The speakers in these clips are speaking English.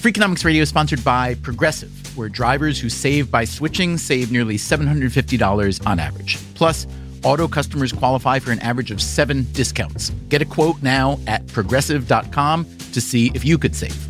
Freakonomics Radio is sponsored by Progressive, where drivers who save by switching save nearly $750 on average. Plus, auto customers qualify for an average of seven discounts. Get a quote now at progressive.com to see if you could save.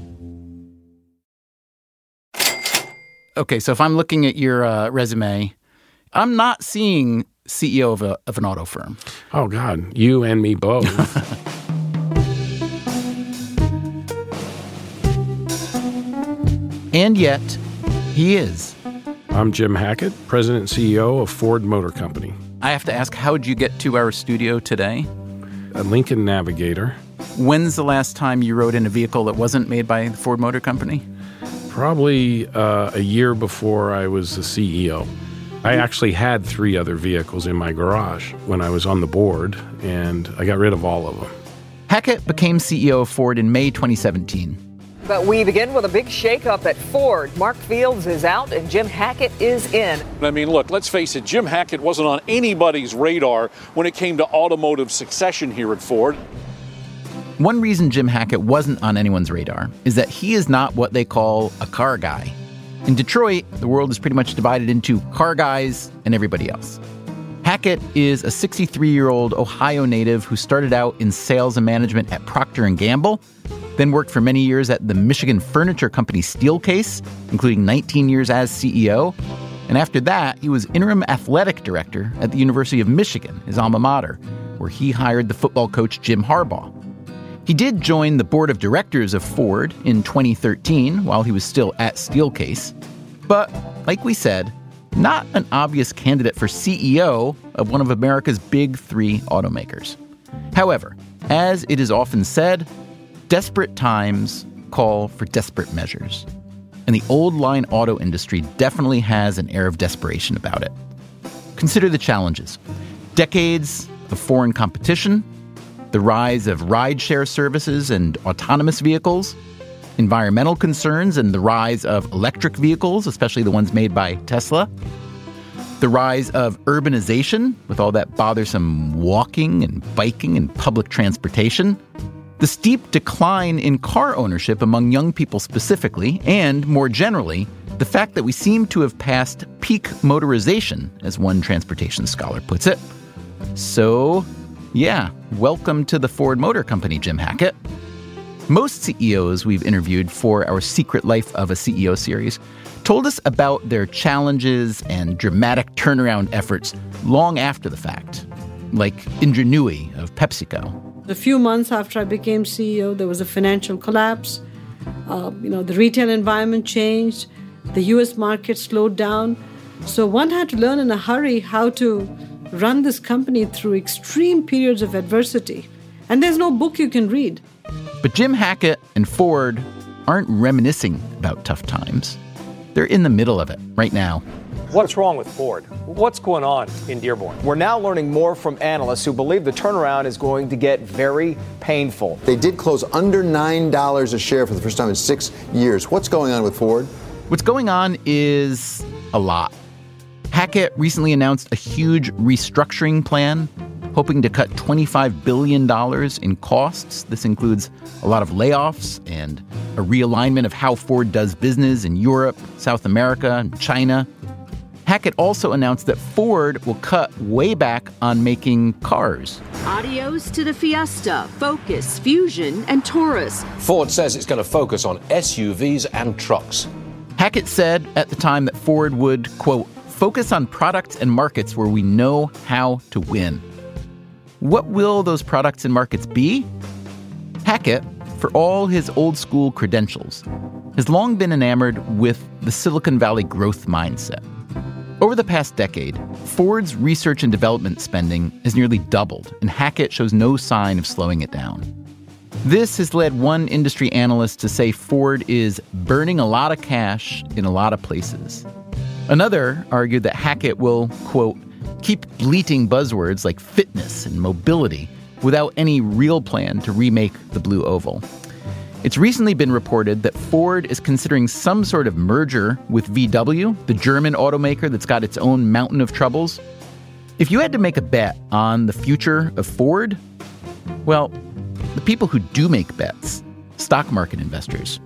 Okay, so if I'm looking at your uh, resume, I'm not seeing CEO of, a, of an auto firm. Oh, God, you and me both. and yet, he is. I'm Jim Hackett, President and CEO of Ford Motor Company. I have to ask, how did you get to our studio today? A Lincoln Navigator. When's the last time you rode in a vehicle that wasn't made by the Ford Motor Company? Probably uh, a year before I was the CEO. I actually had three other vehicles in my garage when I was on the board, and I got rid of all of them. Hackett became CEO of Ford in May 2017. But we begin with a big shakeup at Ford. Mark Fields is out and Jim Hackett is in. I mean, look, let's face it, Jim Hackett wasn't on anybody's radar when it came to automotive succession here at Ford. One reason Jim Hackett wasn't on anyone's radar is that he is not what they call a car guy. In Detroit, the world is pretty much divided into car guys and everybody else. Hackett is a 63-year-old Ohio native who started out in sales and management at Procter & Gamble, then worked for many years at the Michigan Furniture Company Steelcase, including 19 years as CEO. And after that, he was interim athletic director at the University of Michigan, his alma mater, where he hired the football coach Jim Harbaugh. He did join the board of directors of Ford in 2013 while he was still at Steelcase. But, like we said, not an obvious candidate for CEO of one of America's big three automakers. However, as it is often said, desperate times call for desperate measures. And the old line auto industry definitely has an air of desperation about it. Consider the challenges decades of foreign competition, the rise of rideshare services and autonomous vehicles, environmental concerns and the rise of electric vehicles, especially the ones made by Tesla, the rise of urbanization with all that bothersome walking and biking and public transportation, the steep decline in car ownership among young people specifically, and more generally, the fact that we seem to have passed peak motorization, as one transportation scholar puts it. So, yeah, welcome to the Ford Motor Company, Jim Hackett. Most CEOs we've interviewed for our Secret Life of a CEO series told us about their challenges and dramatic turnaround efforts long after the fact, like Nooyi of PepsiCo. A few months after I became CEO, there was a financial collapse. Uh, you know, the retail environment changed. The U.S. market slowed down. So one had to learn in a hurry how to run this company through extreme periods of adversity. And there's no book you can read. But Jim Hackett and Ford aren't reminiscing about tough times. They're in the middle of it right now. What's wrong with Ford? What's going on in Dearborn? We're now learning more from analysts who believe the turnaround is going to get very painful. They did close under $9 a share for the first time in six years. What's going on with Ford? What's going on is a lot. Hackett recently announced a huge restructuring plan, hoping to cut $25 billion in costs. This includes a lot of layoffs and a realignment of how Ford does business in Europe, South America, and China. Hackett also announced that Ford will cut way back on making cars. Adios to the Fiesta, Focus, Fusion, and Taurus. Ford says it's going to focus on SUVs and trucks. Hackett said at the time that Ford would, quote, focus on products and markets where we know how to win. What will those products and markets be? Hackett, for all his old school credentials, has long been enamored with the Silicon Valley growth mindset. Over the past decade, Ford's research and development spending has nearly doubled, and Hackett shows no sign of slowing it down. This has led one industry analyst to say Ford is burning a lot of cash in a lot of places. Another argued that Hackett will, quote, keep bleating buzzwords like fitness and mobility without any real plan to remake the Blue Oval. It's recently been reported that Ford is considering some sort of merger with VW, the German automaker that's got its own mountain of troubles. If you had to make a bet on the future of Ford, well, the people who do make bets, stock market investors,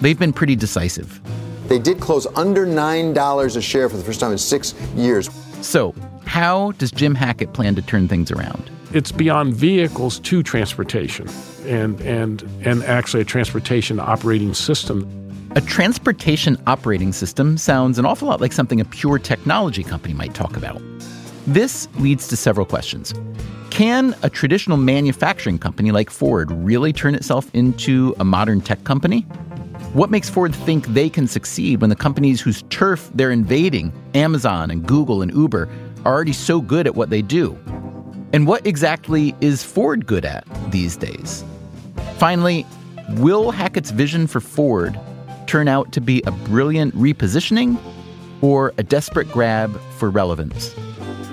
they've been pretty decisive. They did close under $9 a share for the first time in six years. So, how does Jim Hackett plan to turn things around? It's beyond vehicles to transportation and, and, and actually a transportation operating system. A transportation operating system sounds an awful lot like something a pure technology company might talk about. This leads to several questions. Can a traditional manufacturing company like Ford really turn itself into a modern tech company? What makes Ford think they can succeed when the companies whose turf they're invading, Amazon and Google and Uber, are already so good at what they do? And what exactly is Ford good at these days? Finally, will Hackett's vision for Ford turn out to be a brilliant repositioning or a desperate grab for relevance?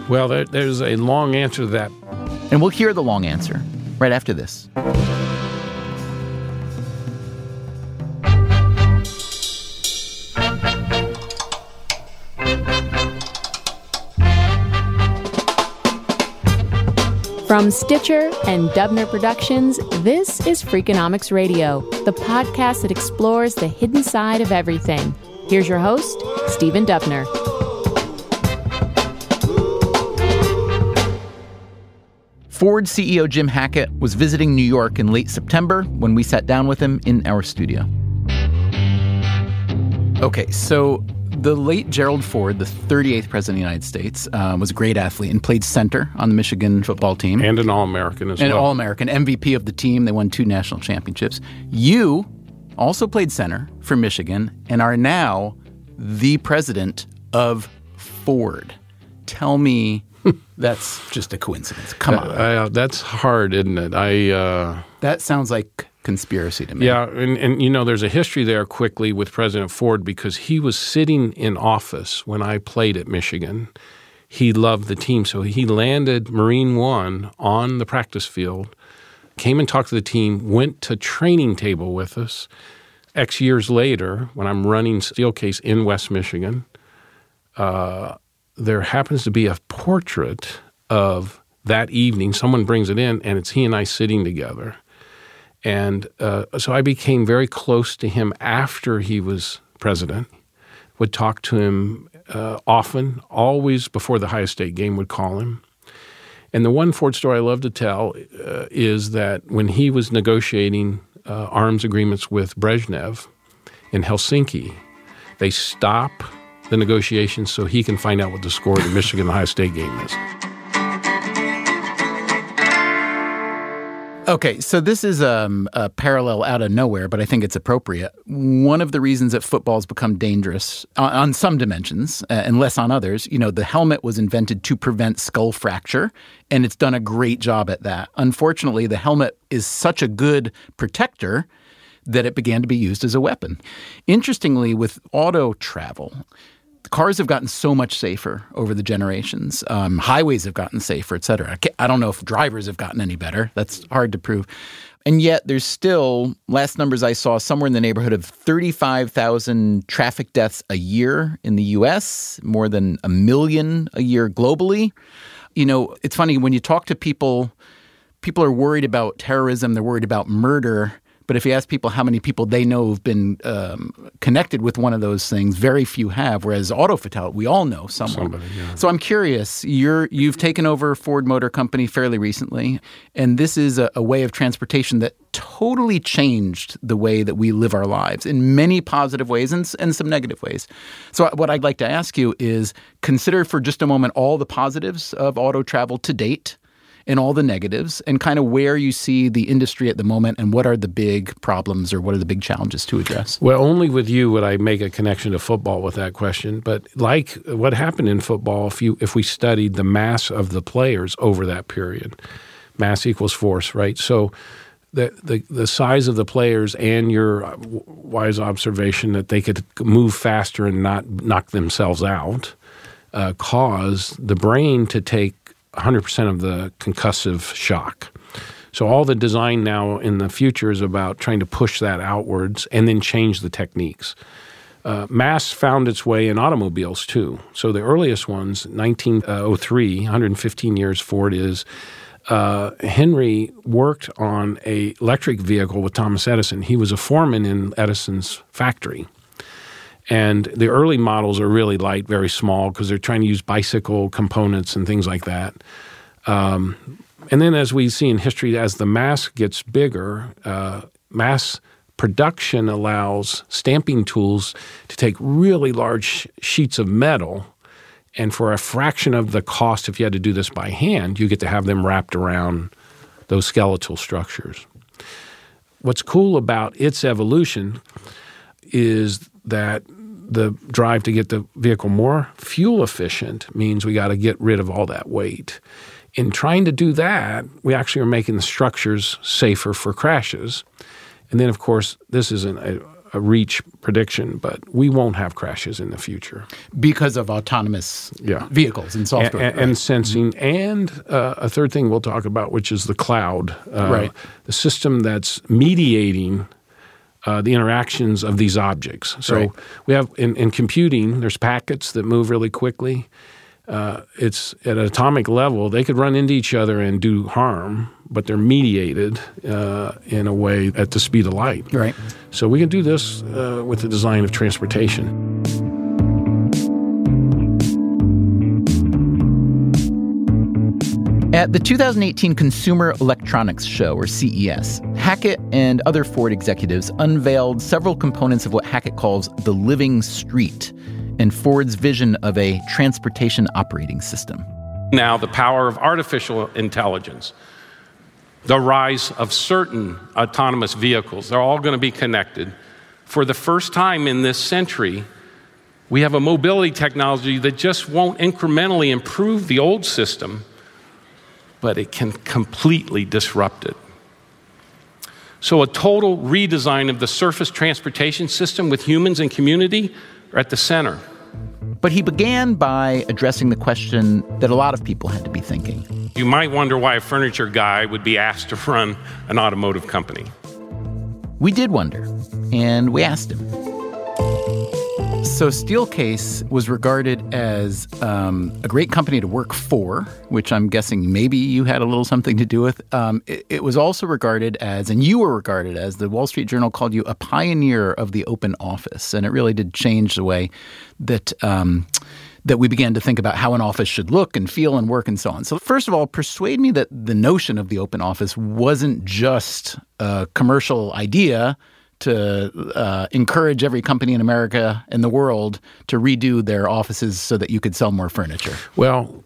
Well, there, there's a long answer to that. And we'll hear the long answer right after this. From Stitcher and Dubner Productions, this is Freakonomics Radio, the podcast that explores the hidden side of everything. Here's your host, Stephen Dubner. Ford CEO Jim Hackett was visiting New York in late September when we sat down with him in our studio. Okay, so the late Gerald Ford, the 38th president of the United States, uh, was a great athlete and played center on the Michigan football team. And an All American as and well. An All American, MVP of the team. They won two national championships. You also played center for Michigan and are now the president of Ford. Tell me that's just a coincidence. Come on. Uh, that's hard, isn't it? I. Uh, that sounds like conspiracy to me. Yeah, and, and you know, there's a history there quickly with President Ford because he was sitting in office when I played at Michigan. He loved the team, so he landed Marine One on the practice field, came and talked to the team, went to training table with us. X years later, when I'm running Steelcase in West Michigan, uh, there happens to be a portrait of that evening. Someone brings it in, and it's he and I sitting together. And uh, so I became very close to him after he was president, would talk to him uh, often, always before the Ohio State game would call him. And the one Ford story I love to tell uh, is that when he was negotiating uh, arms agreements with Brezhnev in Helsinki, they stop the negotiations so he can find out what the score of the Michigan Ohio State game is. Okay, so this is um, a parallel out of nowhere, but I think it's appropriate. One of the reasons that football's become dangerous on, on some dimensions uh, and less on others, you know, the helmet was invented to prevent skull fracture, and it's done a great job at that. Unfortunately, the helmet is such a good protector that it began to be used as a weapon. Interestingly, with auto travel, cars have gotten so much safer over the generations. Um, highways have gotten safer, et cetera. I don't know if drivers have gotten any better. That's hard to prove. And yet, there's still, last numbers I saw, somewhere in the neighborhood of 35,000 traffic deaths a year in the US, more than a million a year globally. You know, it's funny when you talk to people, people are worried about terrorism, they're worried about murder. But if you ask people how many people they know have been um, connected with one of those things, very few have. Whereas auto fatality, we all know someone. Somebody, yeah. So I'm curious. You're you've taken over Ford Motor Company fairly recently, and this is a, a way of transportation that totally changed the way that we live our lives in many positive ways and, and some negative ways. So what I'd like to ask you is consider for just a moment all the positives of auto travel to date and all the negatives and kind of where you see the industry at the moment and what are the big problems or what are the big challenges to address? Well, only with you would I make a connection to football with that question. But like what happened in football, if you if we studied the mass of the players over that period, mass equals force, right? So the, the, the size of the players and your wise observation that they could move faster and not knock themselves out uh, cause the brain to take 100% of the concussive shock. So all the design now in the future is about trying to push that outwards and then change the techniques. Uh, mass found its way in automobiles too. So the earliest ones, 1903, 115 years Ford is. Uh, Henry worked on a electric vehicle with Thomas Edison. He was a foreman in Edison's factory. And the early models are really light, very small, because they're trying to use bicycle components and things like that. Um, and then, as we see in history, as the mass gets bigger, uh, mass production allows stamping tools to take really large sheets of metal. And for a fraction of the cost, if you had to do this by hand, you get to have them wrapped around those skeletal structures. What's cool about its evolution is that the drive to get the vehicle more fuel efficient means we got to get rid of all that weight. In trying to do that, we actually are making the structures safer for crashes. And then, of course, this isn't a, a reach prediction, but we won't have crashes in the future because of autonomous yeah. vehicles and software and, and, and sensing. Mm-hmm. And uh, a third thing we'll talk about, which is the cloud, uh, right? The system that's mediating uh, the interactions of these objects. So right. we have in, in, computing, there's packets that move really quickly. Uh, it's at an atomic level, they could run into each other and do harm, but they're mediated uh, in a way at the speed of light. Right. So we can do this uh, with the design of transportation. At the 2018 Consumer Electronics Show, or CES, Hackett and other Ford executives unveiled several components of what Hackett calls the living street and Ford's vision of a transportation operating system. Now, the power of artificial intelligence, the rise of certain autonomous vehicles, they're all going to be connected. For the first time in this century, we have a mobility technology that just won't incrementally improve the old system but it can completely disrupt it. So, a total redesign of the surface transportation system with humans and community are at the center. But he began by addressing the question that a lot of people had to be thinking. You might wonder why a furniture guy would be asked to run an automotive company. We did wonder, and we asked him. So, Steelcase was regarded as um, a great company to work for, which I'm guessing maybe you had a little something to do with. Um, it, it, was also regarded as, and you were regarded as, the Wall Street Journal called you a pioneer of the open office. And it really did change the way that. Um, that we began to think about how an office should look and feel and work and so on. So, first of all, persuade me that the notion of the open office wasn't just a commercial idea to uh, encourage every company in America and the world to redo their offices so that you could sell more furniture. Well,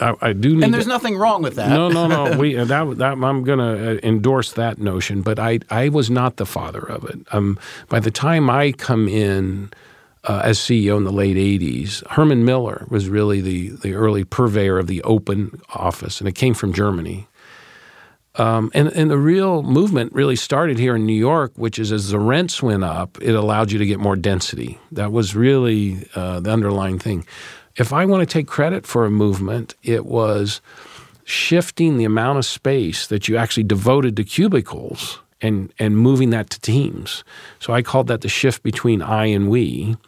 I, I do need. And there's to, nothing wrong with that. No, no, no. we that, that I'm going to uh, endorse that notion, but I I was not the father of it. Um, by the time I come in. Uh, as CEO in the late 80s, Herman Miller was really the, the early purveyor of the open office, and it came from Germany. Um, and, and the real movement really started here in New York, which is as the rents went up, it allowed you to get more density. That was really uh, the underlying thing. If I want to take credit for a movement, it was shifting the amount of space that you actually devoted to cubicles and, and moving that to teams. So I called that the shift between I and we.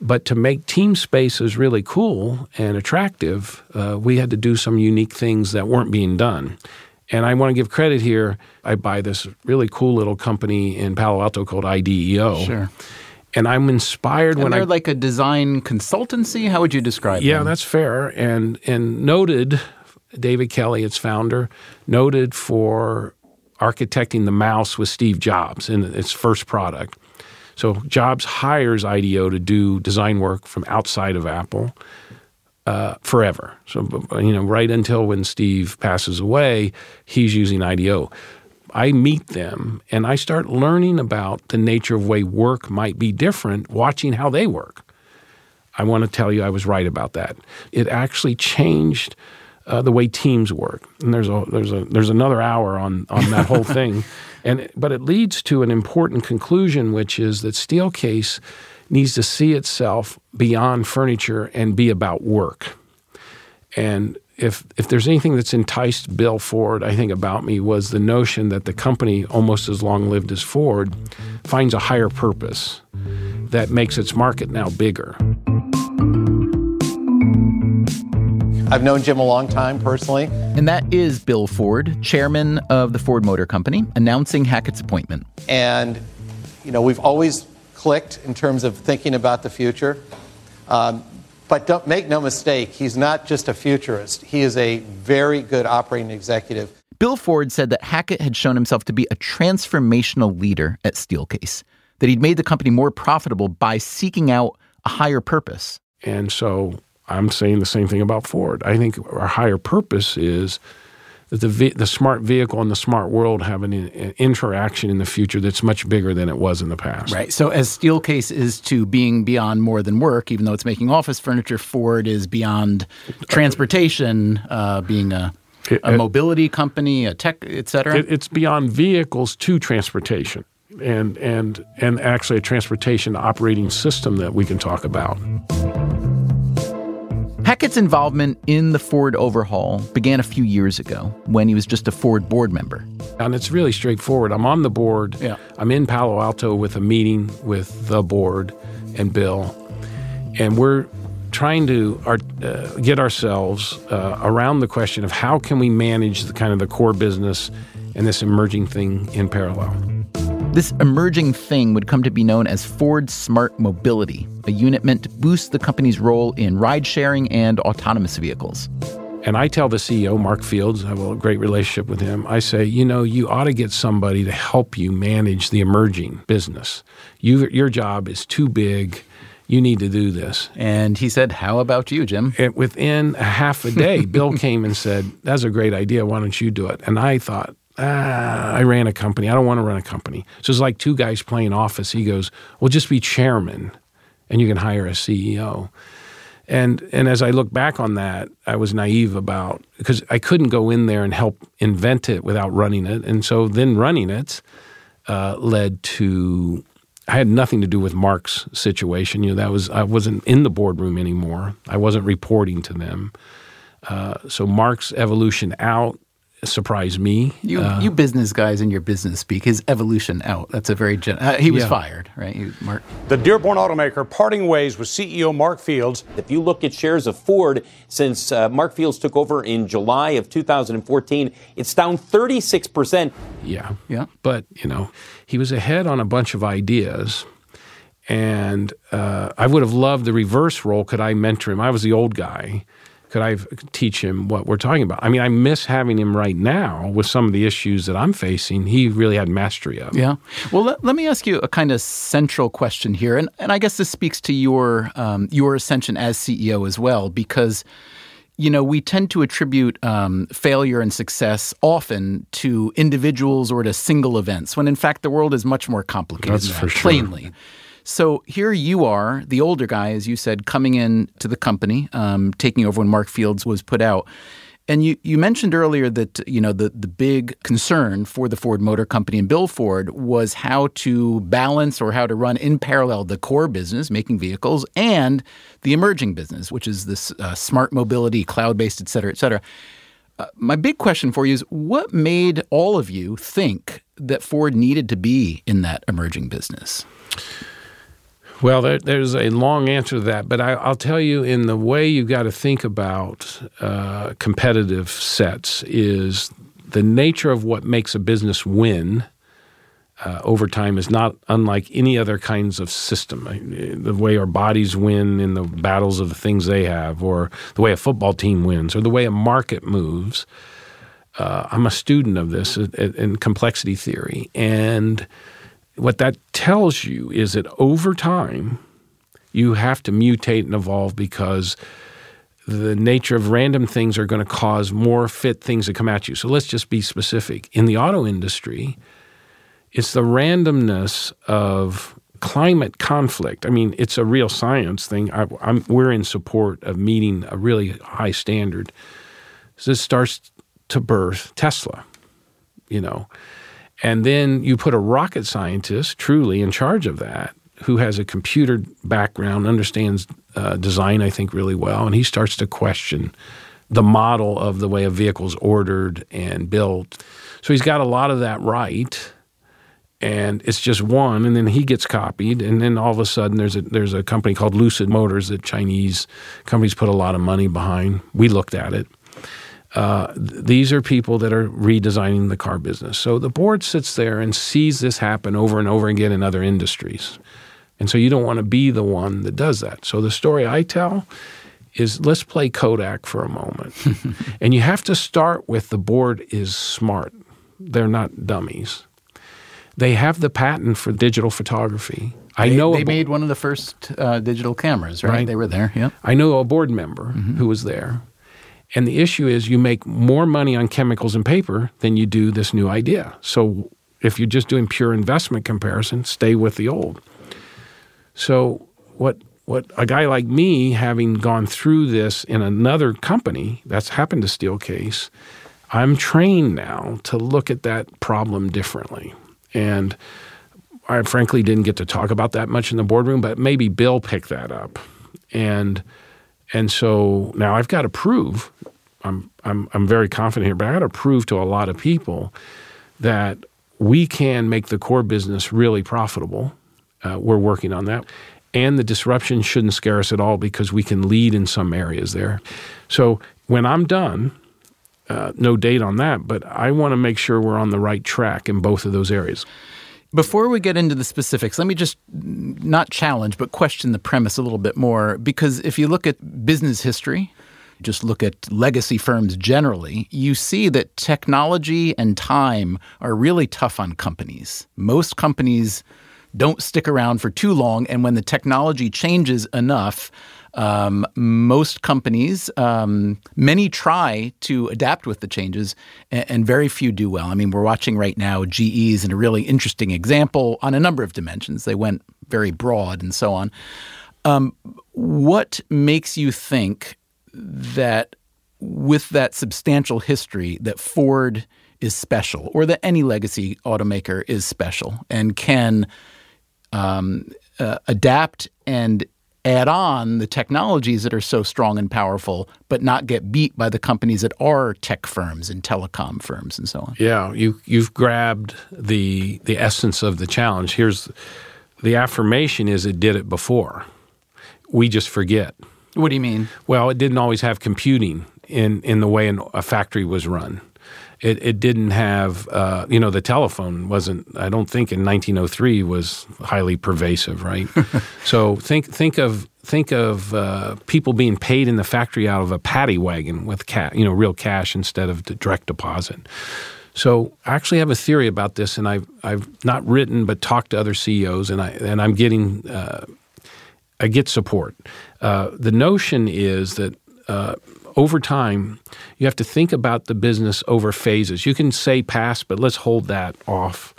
But to make team spaces really cool and attractive, uh, we had to do some unique things that weren't being done. And I want to give credit here. I buy this really cool little company in Palo Alto called IDEO. Sure. And I'm inspired and when they're I like a design consultancy. How would you describe? It? Yeah, them? that's fair. And and noted, David Kelley, its founder, noted for architecting the mouse with Steve Jobs in its first product. So Jobs hires IDEO to do design work from outside of Apple. Uh, forever. So, you know, right until when Steve passes away, he's using IDEO. I meet them and I start learning about the nature of way work might be different, watching how they work. I want to tell you I was right about that. It actually changed uh, the way teams work. And there's a there's a there's another hour on on that whole thing. And but it leads to an important conclusion, which is that Steelcase needs to see itself beyond furniture and be about work. And if if there's anything that's enticed Bill Ford, I think about me was the notion that the company, almost as long lived as Ford, finds a higher purpose that makes its market now bigger. I've known Jim a long time personally. And that is Bill Ford, chairman of the Ford Motor Company, announcing Hackett's appointment. And, you know, we've always clicked in terms of thinking about the future. Um, but don't make no mistake, he's not just a futurist. He is a very good operating executive. Bill Ford said that Hackett had shown himself to be a transformational leader at Steelcase, that he'd made the company more profitable by seeking out a higher purpose. And so I'm saying the same thing about Ford. I think our higher purpose is that the the smart vehicle and the smart world have an, an, interaction in the future that's much bigger than it was in the past. Right. So as Steelcase is to being beyond more than work, even though it's making office furniture, Ford is beyond transportation, uh, being a a mobility company, a tech, et cetera. It, it's beyond vehicles to transportation, and and and actually a transportation operating system that we can talk about. Hackett's involvement in the Ford overhaul began a few years ago when he was just a Ford board member. And it's really straightforward. I'm on the board. Yeah. I'm in Palo Alto with a meeting with the board and Bill, and we're trying to uh, get ourselves uh, around the question of how can we manage the kind of the core business and this emerging thing in parallel. This emerging thing would come to be known as Ford Smart Mobility, a unit meant to boost the company's role in ride sharing and autonomous vehicles. And I tell the CEO, Mark Fields, I have a great relationship with him. I say, you know, you ought to get somebody to help you manage the emerging business. You, your job is too big. You need to do this. And he said, How about you, Jim? And within a half a day, Bill came and said, That's a great idea. Why don't you do it? And I thought, ah, I ran a company. I don't want to run a company. So it's like two guys playing office. He goes, well, just be chairman and you can hire a CEO. And and as I look back on that, I was naive about because I couldn't go in there and help invent it without running it. And so then running it uh, led to I had nothing to do with Mark's situation. You know, that was I wasn't in the boardroom anymore. I wasn't reporting to them. Uh, so Mark's evolution out surprised me. You, uh, you business guys in your business speak. His evolution out. That's a very gen- uh, he was yeah. fired, right? He, Mark. The Dearborn automaker parting ways with CEO Mark Fields. If you look at shares of Ford since uh, Mark Fields took over in July of 2014, it's down 36 percent. Yeah, yeah. But you know, he was ahead on a bunch of ideas. And uh, I would have loved the reverse role. Could I mentor him? I was the old guy could I teach him what we're talking about? I mean, I miss having him right now with some of the issues that I'm facing. He really had mastery of. Yeah. Well, let, let me ask you a kind of central question here, and and I guess this speaks to your um, your ascension as CEO as well, because you know, we tend to attribute um, failure and success often to individuals or to single events, when in fact the world is much more complicated. That's than for that, sure. Plainly. So here you are, the older guy, as you said, coming in to the company, um, taking over when Mark Fields was put out. And you, you mentioned earlier that you know the, the big concern for the Ford Motor Company and Bill Ford was how to balance or how to run in parallel the core business, making vehicles, and the emerging business, which is this uh, smart mobility, cloud based, et cetera, et cetera. Uh, my big question for you is what made all of you think that Ford needed to be in that emerging business? Well, there, there's a long answer to that, but I, will tell you in the way you've got to think about uh, competitive sets is the nature of what makes a business win uh, over time is not unlike any other kinds of system. The way our bodies win in the battles of the things they have, or the way a football team wins, or the way a market moves. Uh, I'm a student of this in, in complexity theory, and what that tells you is that over time, you have to mutate and evolve because the nature of random things are going to cause more fit things to come at you. So let's just be specific. In the auto industry, it's the randomness of climate conflict. I mean, it's a real science thing. I, we're in support of meeting a really high standard. So this starts to birth Tesla, you know. And then you put a rocket scientist truly in charge of that who has a computer background, understands uh, design, I think, really well, and he starts to question the model of the way a vehicle's ordered and built. So he's got a lot of that right, and it's just one, and then he gets copied, and then all of a sudden there's a there's a company called Lucid Motors that Chinese companies put a lot of money behind. We looked at it. Uh, th- these are people that are redesigning the car business. So the board sits there and sees this happen over and over again in other industries. And so you don't want to be the one that does that. So the story I tell is let's play Kodak for a moment. and you have to start with the board is smart. They're not dummies. They have the patent for digital photography. I know they bo- made one of the first uh, digital cameras, right? Right. They were there. Yeah. I know a board member who was there. And the issue is you make more money on chemicals and paper than you do this new idea. So if you're just doing pure investment comparison, stay with the old. So what what a guy like me, having gone through this in another company that's happened to Steelcase, I'm trained now to look at that problem differently. And I frankly didn't get to talk about that much in the boardroom, but maybe Bill picked that up. And and so now I've got to prove I'm I'm I'm very confident here, but I got to prove to a lot of people that we can make the core business really profitable. Uh, we're working on that. And the disruption shouldn't scare us at all because we can lead in some areas there. So when I'm done, uh, no date on that, but I want to make sure we're on the right track in both of those areas. Before we get into the specifics, let me just not challenge, but question the premise a little bit more. Because if you look at business history, just look at legacy firms generally, you see that technology and time are really tough on companies. Most companies don't stick around for too long, and when the technology changes enough, um, most companies, um, many try to adapt with the changes, and, and, very few do well. I mean, we're watching right now GE's in a really interesting example on a number of dimensions. They went very broad and so on. Um, what makes you think that with that substantial history that Ford is special or that any legacy automaker is special and can um, uh, adapt and add on the technologies that are so strong and powerful, but not get beat by the companies that are tech firms and telecom firms and so on. Yeah, you you've grabbed the the essence of the challenge. Here's the affirmation is it did it before. We just forget. What do you mean? Well, it didn't always have computing in in the way a factory was run. It, it didn't have, uh, you know, the telephone wasn't. I don't think in 1903 was highly pervasive, right? so think think of think of uh, people being paid in the factory out of a paddy wagon with ca- you know real cash instead of direct deposit. So I actually have a theory about this, and I've I've not written but talked to other CEOs, and I and I'm getting uh, I get support. Uh, the notion is that uh, over time, you have to think about the business over phases. You can say past, but let's hold that off.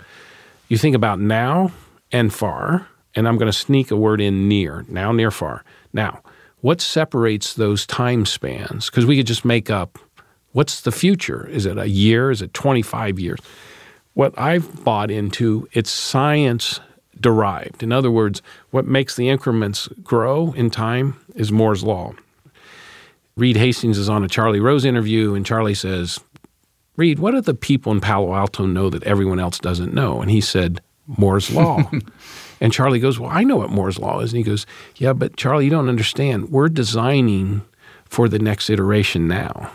You think about now and far, and I'm going to sneak a word in near, now, near, far. Now, what separates those time spans? Because we could just make up what's the future? Is it a year? Is it 25 years? What I've bought into, it's science derived. In other words, what makes the increments grow in time is Moore's Law. Reed Hastings is on a Charlie Rose interview, and Charlie says, Reed, what do the people in Palo Alto know that everyone else doesn't know? And he said, Moore's Law. and Charlie goes, Well, I know what Moore's Law is. And he goes, Yeah, but Charlie, you don't understand. We're designing for the next iteration now.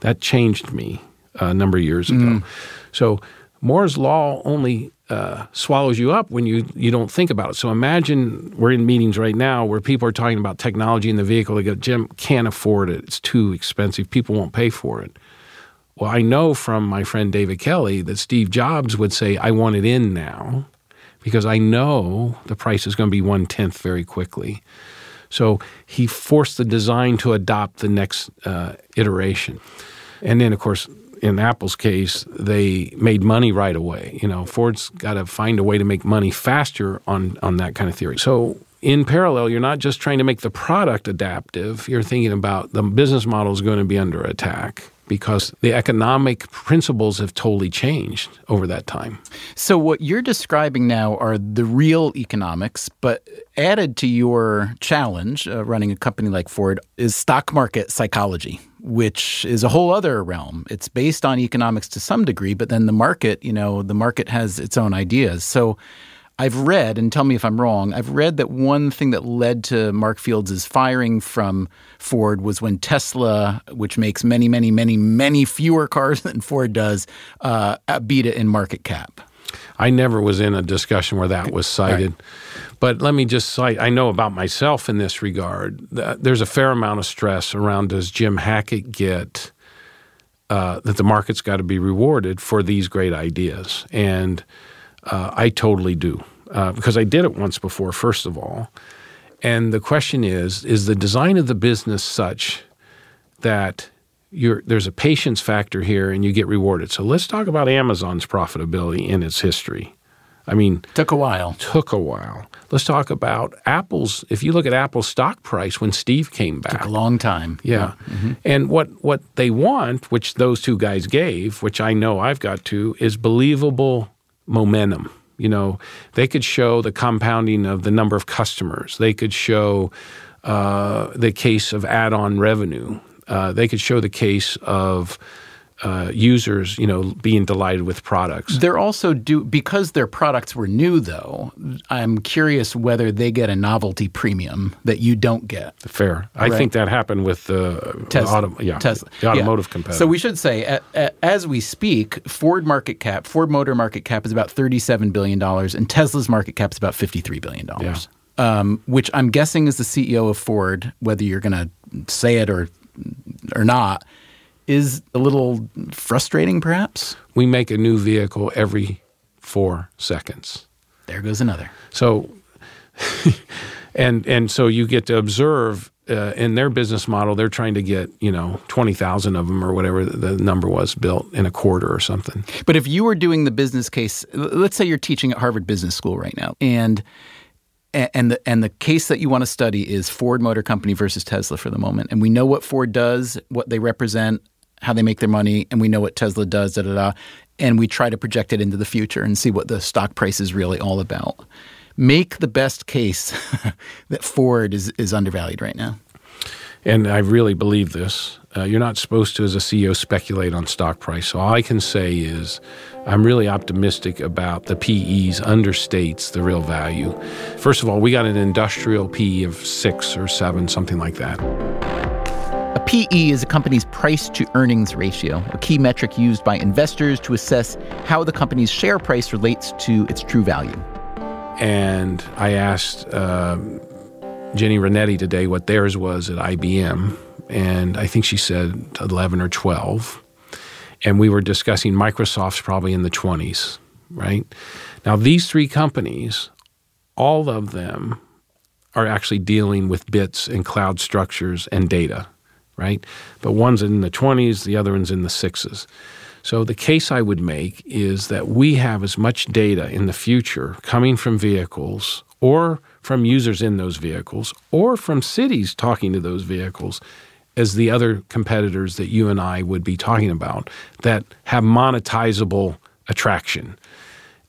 That changed me a number of years ago. Mm. So Moore's Law only uh, swallows you up when you you don't think about it. So imagine we're in meetings right now where people are talking about technology in the vehicle. They go, Jim, can't afford it. It's too expensive. People won't pay for it. Well, I know from my friend David Kelley that Steve Jobs would say, I want it in now because I know the price is going to be one tenth very quickly. So he forced the design to adopt the next uh, iteration. And then, of course, in Apple's case, they made money right away. You know, Ford's got to find a way to make money faster on on that kind of theory. So in parallel, you're not just trying to make the product adaptive. You're thinking about the business model is going to be under attack because the economic principles have totally changed over that time. So, what you're describing now are the real economics, but added to your challenge uh, running a company like Ford is stock market psychology, which is a whole other realm. It's based on economics to some degree, but then the market, you know, the market has its own ideas. So, I've read, and tell me if I'm wrong, I've read that one thing that led to Mark Fields' firing from Ford was when Tesla, which makes many, many, many, many fewer cars than Ford does, uh, beat it in market cap. I never was in a discussion where that was cited. Right. But let me just cite I know about myself in this regard. There's a fair amount of stress around does Jim Hackett get uh, that the market's got to be rewarded for these great ideas. And uh, I totally do uh, because I did it once before, first of all. And the question is is the design of the business such that there's a patience factor here and you get rewarded? So let's talk about Amazon's profitability in its history. I mean, took a while. Took a while. Let's talk about Apple's. If you look at Apple's stock price when Steve came back, took a long time. Yeah, mm-hmm. and what what they want, which those two guys gave, which I know I've got to, is believable momentum. You know, they could show the compounding of the number of customers. They could show uh, the case of add-on revenue. Uh, they could show the case of uh, users, you know, being delighted with products. They're also do because their products were new, though. I'm curious whether they get a novelty premium that you don't get. Fair. I think that happened with the Tesla. Auto, yeah, Tesla. the automotive yeah. competitor. So we should say, a, a, as we speak, Ford market cap, Ford Motor market cap is about 37 billion dollars, and Tesla's market cap is about 53 billion dollars. Yeah. Um, which I'm guessing is the CEO of Ford, whether you're going to say it or or not is a little frustrating, perhaps? We make a new vehicle every four seconds. There goes another. So, and and so you get to observe uh, in their business model, they're trying to get you know twenty thousand of them or whatever the number was built in a quarter or something. But if you were doing the business case, let's say you're teaching at Harvard Business School right now, and and the and the case that you want to study is Ford Motor Company versus Tesla for the moment, and we know what Ford does, what they represent, how they make their money, and we know what Tesla does, da da da. And we try to project it into the future and see what the stock price is really all about. Make the best case that Ford is, is undervalued right now. And I really believe this. Uh, you're not supposed to, as a CEO, speculate on stock price. So all I can say is I'm really optimistic about the PEs understates the real value. First of all, we got an industrial PE of six or seven, something like that. A PE is a company's price to earnings ratio, a key metric used by investors to assess how the company's share price relates to its true value. And I asked uh, Ginni Rometty today what theirs was at IBM, and I think she said 11 or 12. And we were discussing Microsoft's probably in the 20s, right? Now, these three companies, all of them are actually dealing with bits and cloud structures and data right? But one's in the 20s, the other one's in the sixes. So the case I would make is that we have as much data in the future coming from vehicles or from users in those vehicles or from cities talking to those vehicles as the other competitors that you and I would be talking about that have monetizable attraction.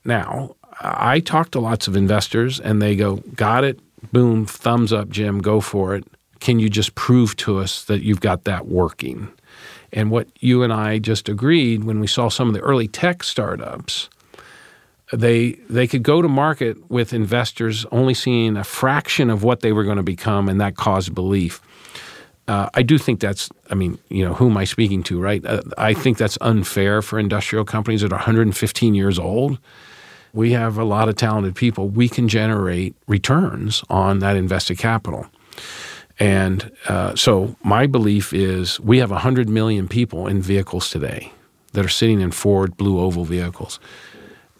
Now, I talk to lots of investors and they go, Got it, boom, thumbs up, Jim, go for it. Can you just prove to us that you've got that working? And what you and I just agreed when we saw some of the early tech startups, they they could go to market with investors only seeing a fraction of what they were going to become, and that caused belief. Uh, I do think that's, I mean, you know, who am I speaking to, right? Uh, I think that's unfair for industrial companies that are 115 years old. We have a lot of talented people. We can generate returns on that invested capital. And uh, so my belief is we have 100 million people in vehicles today that are sitting in Ford Blue Oval vehicles.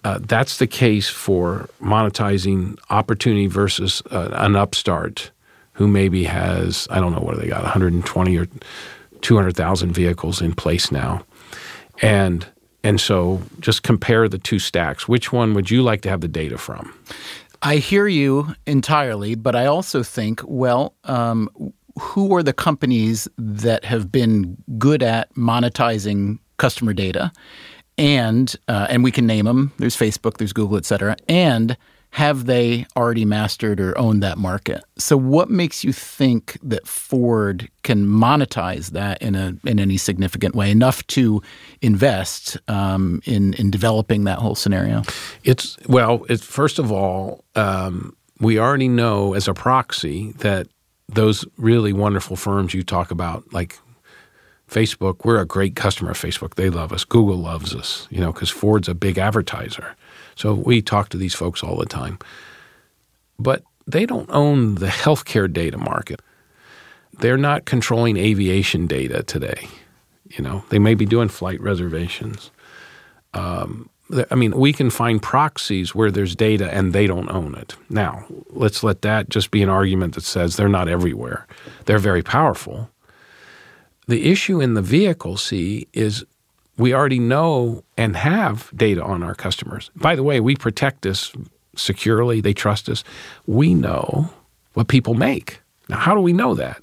Uh, that's the case for monetizing opportunity versus uh, an upstart who maybe has, I don't know what they got, 120 or 200,000 vehicles in place now. And and so just compare the two stacks. Which one would you like to have the data from? I hear you entirely, but I also think, well, um, who are the companies that have been good at monetizing customer data? And uh, and we can name them. There's Facebook, there's Google, et cetera. And have they already mastered or owned that market? So, what makes you think that Ford can monetize that in a in any significant way, enough to invest um, in in developing that whole scenario? It's well, it's first of all, um, we already know as a proxy that those really wonderful firms you talk about, like Facebook, we're a great customer of Facebook. They love us. Google loves us, you know, because Ford's a big advertiser. So we talk to these folks all the time. But they don't own the healthcare data market. They're not controlling aviation data today. You know, they may be doing flight reservations. Um, I mean, we can find proxies where there's data and they don't own it. Now, let's let that just be an argument that says they're not everywhere. They're very powerful. The issue in the vehicle, see, is we already know and have data on our customers. By the way, we protect this securely, they trust us. We know what people make. Now, how do we know that?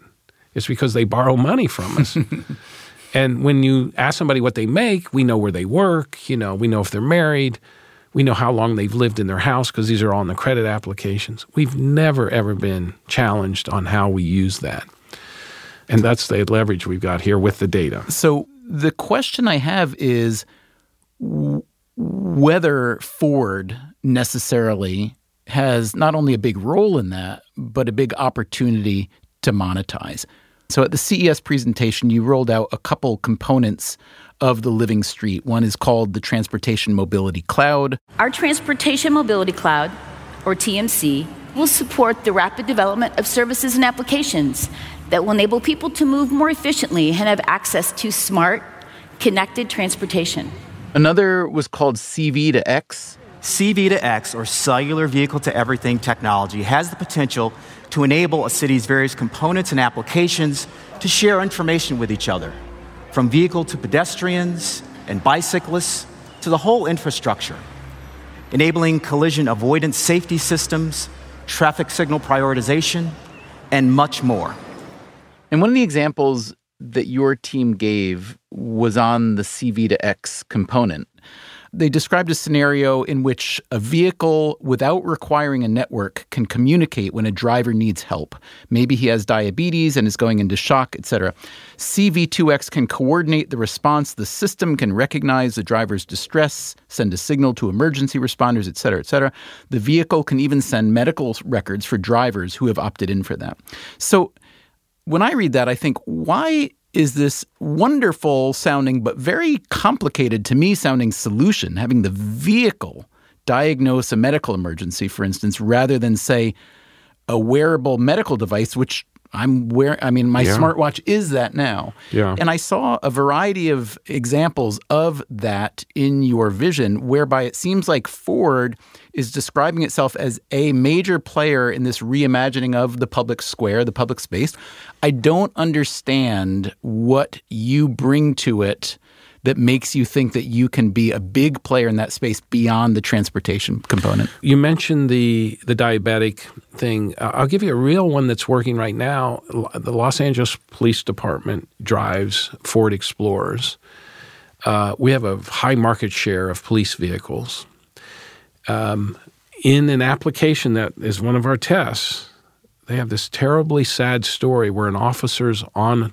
It's because they borrow money from us. and when you ask somebody what they make, we know where they work, you know, we know if they're married, we know how long they've lived in their house because these are all in the credit applications. We've never ever been challenged on how we use that. And that's the leverage we've got here with the data. So the question I have is w- whether Ford necessarily has not only a big role in that, but a big opportunity to monetize. So at the CES presentation, you rolled out a couple components of the Living Street. One is called the Transportation Mobility Cloud. Our Transportation Mobility Cloud, or TMC, will support the rapid development of services and applications that will enable people to move more efficiently and have access to smart, connected transportation. Another was called CV to X. CV to X, or cellular vehicle to everything technology, has the potential to enable a city's various components and applications to share information with each other, from vehicle to pedestrians and bicyclists to the whole infrastructure, enabling collision avoidance safety systems, traffic signal prioritization, and much more. And one of the examples that your team gave was on the CV to X component. They described a scenario in which a vehicle, without requiring a network, can communicate when a driver needs help. Maybe he has diabetes and is going into shock, etc. CV2X can coordinate the response. The system can recognize the driver's distress, send a signal to emergency responders, etc., etc. The vehicle can even send medical records for drivers who have opted in for that. So when I read that, I think, why is this wonderful sounding but very complicated to me sounding solution, having the vehicle diagnose a medical emergency, for instance, rather than, say, a wearable medical device, which I'm wearing, I mean, my yeah. smartwatch is that now. Yeah. And I saw a variety of examples of that in your vision, whereby it seems like Ford is describing itself as a major player in this reimagining of the public square, the public space. I don't understand what you bring to it that makes you think that you can be a big player in that space beyond the transportation component? You mentioned the the diabetic thing. I'll give you a real one that's working right now. The Los Angeles Police Department drives Ford Explorers. Uh, we have a high market share of police vehicles. Um, in an application that is one of our tests, they have this terribly sad story where an officer's on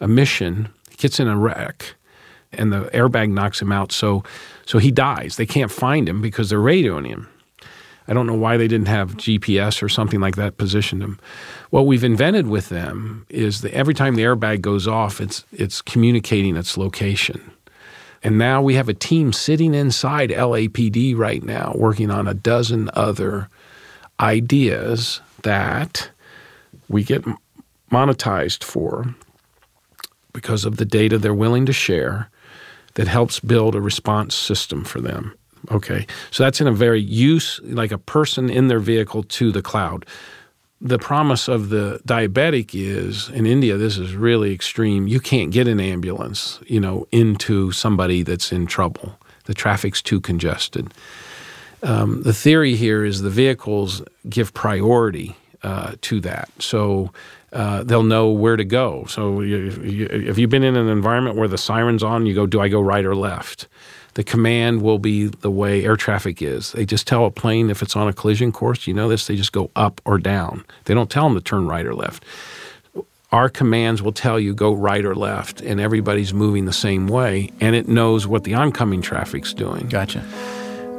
a mission, gets in a wreck, and the airbag knocks him out. So, so he dies. They can't find him because they're radioing him. I don't know why they didn't have GPS or something like that positioned him. What we've invented with them is that every time the airbag goes off, it's it's communicating its location. And now we have a team sitting inside LAPD right now working on a dozen other ideas that we get monetized for because of the data they're willing to share that helps build a response system for them. Okay, so that's in a very use, like a person in their vehicle to the cloud. The promise of the diabetic is in India, this is really extreme. You can't get an ambulance, you know, into somebody that's in trouble. The traffic's too congested. Um, the theory here is the vehicles give priority uh, to that. So uh, they'll know where to go. So you, you, if you've been in an environment where the siren's on, you go, do I go right or left? The command will be the way air traffic is. They just tell a plane if it's on a collision course, you know this, they just go up or down. They don't tell them to turn right or left. Our commands will tell you go right or left, and everybody's moving the same way, and it knows what the oncoming traffic's doing. Gotcha.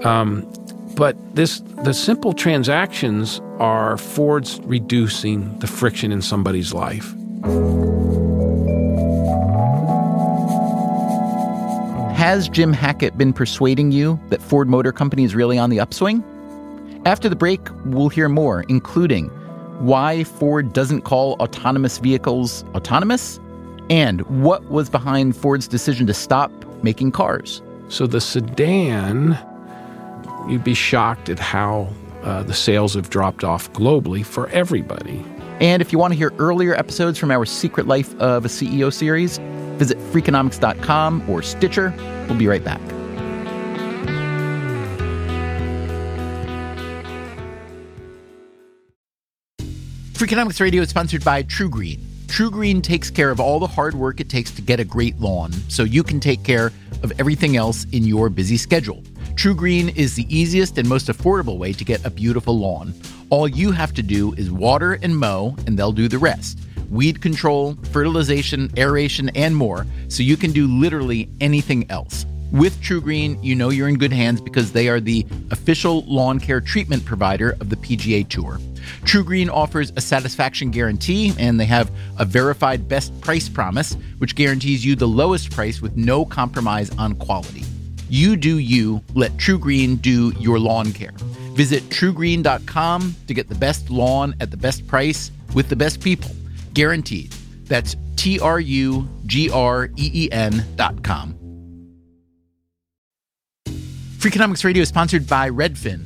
Um, but this, the simple transactions are Ford's reducing the friction in somebody's life. Has Jim Hackett been persuading you that Ford Motor Company is really on the upswing? After the break, we'll hear more, including why Ford doesn't call autonomous vehicles autonomous and what was behind Ford's decision to stop making cars. So the sedan you'd be shocked at how uh, the sales have dropped off globally for everybody. And if you want to hear earlier episodes from our Secret Life of a CEO series, visit Freakonomics.com or Stitcher. We'll be right back. Freakonomics Radio is sponsored by TruGreen. TruGreen takes care of all the hard work it takes to get a great lawn so you can take care of everything else in your busy schedule. TruGreen is the easiest and most affordable way to get a beautiful lawn. All you have to do is water and mow, and they'll do the rest. Weed control, fertilization, aeration, and more, so you can do literally anything else. With TruGreen, you know you're in good hands because they are the official lawn care treatment provider of the PGA Tour. TruGreen offers a satisfaction guarantee, and they have a verified best price promise, which guarantees you the lowest price with no compromise on quality. You do you, let TruGreen do your lawn care. Visit trugreen.com to get the best lawn at the best price with the best people. Guaranteed. That's T R U G R E E N.com. Freakonomics Radio is sponsored by Redfin.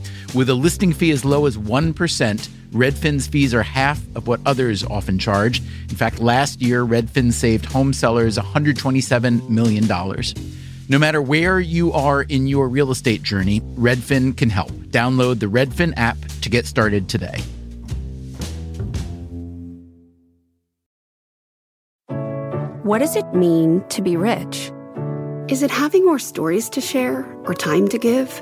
With a listing fee as low as 1%, Redfin's fees are half of what others often charge. In fact, last year, Redfin saved home sellers $127 million. No matter where you are in your real estate journey, Redfin can help. Download the Redfin app to get started today. What does it mean to be rich? Is it having more stories to share or time to give?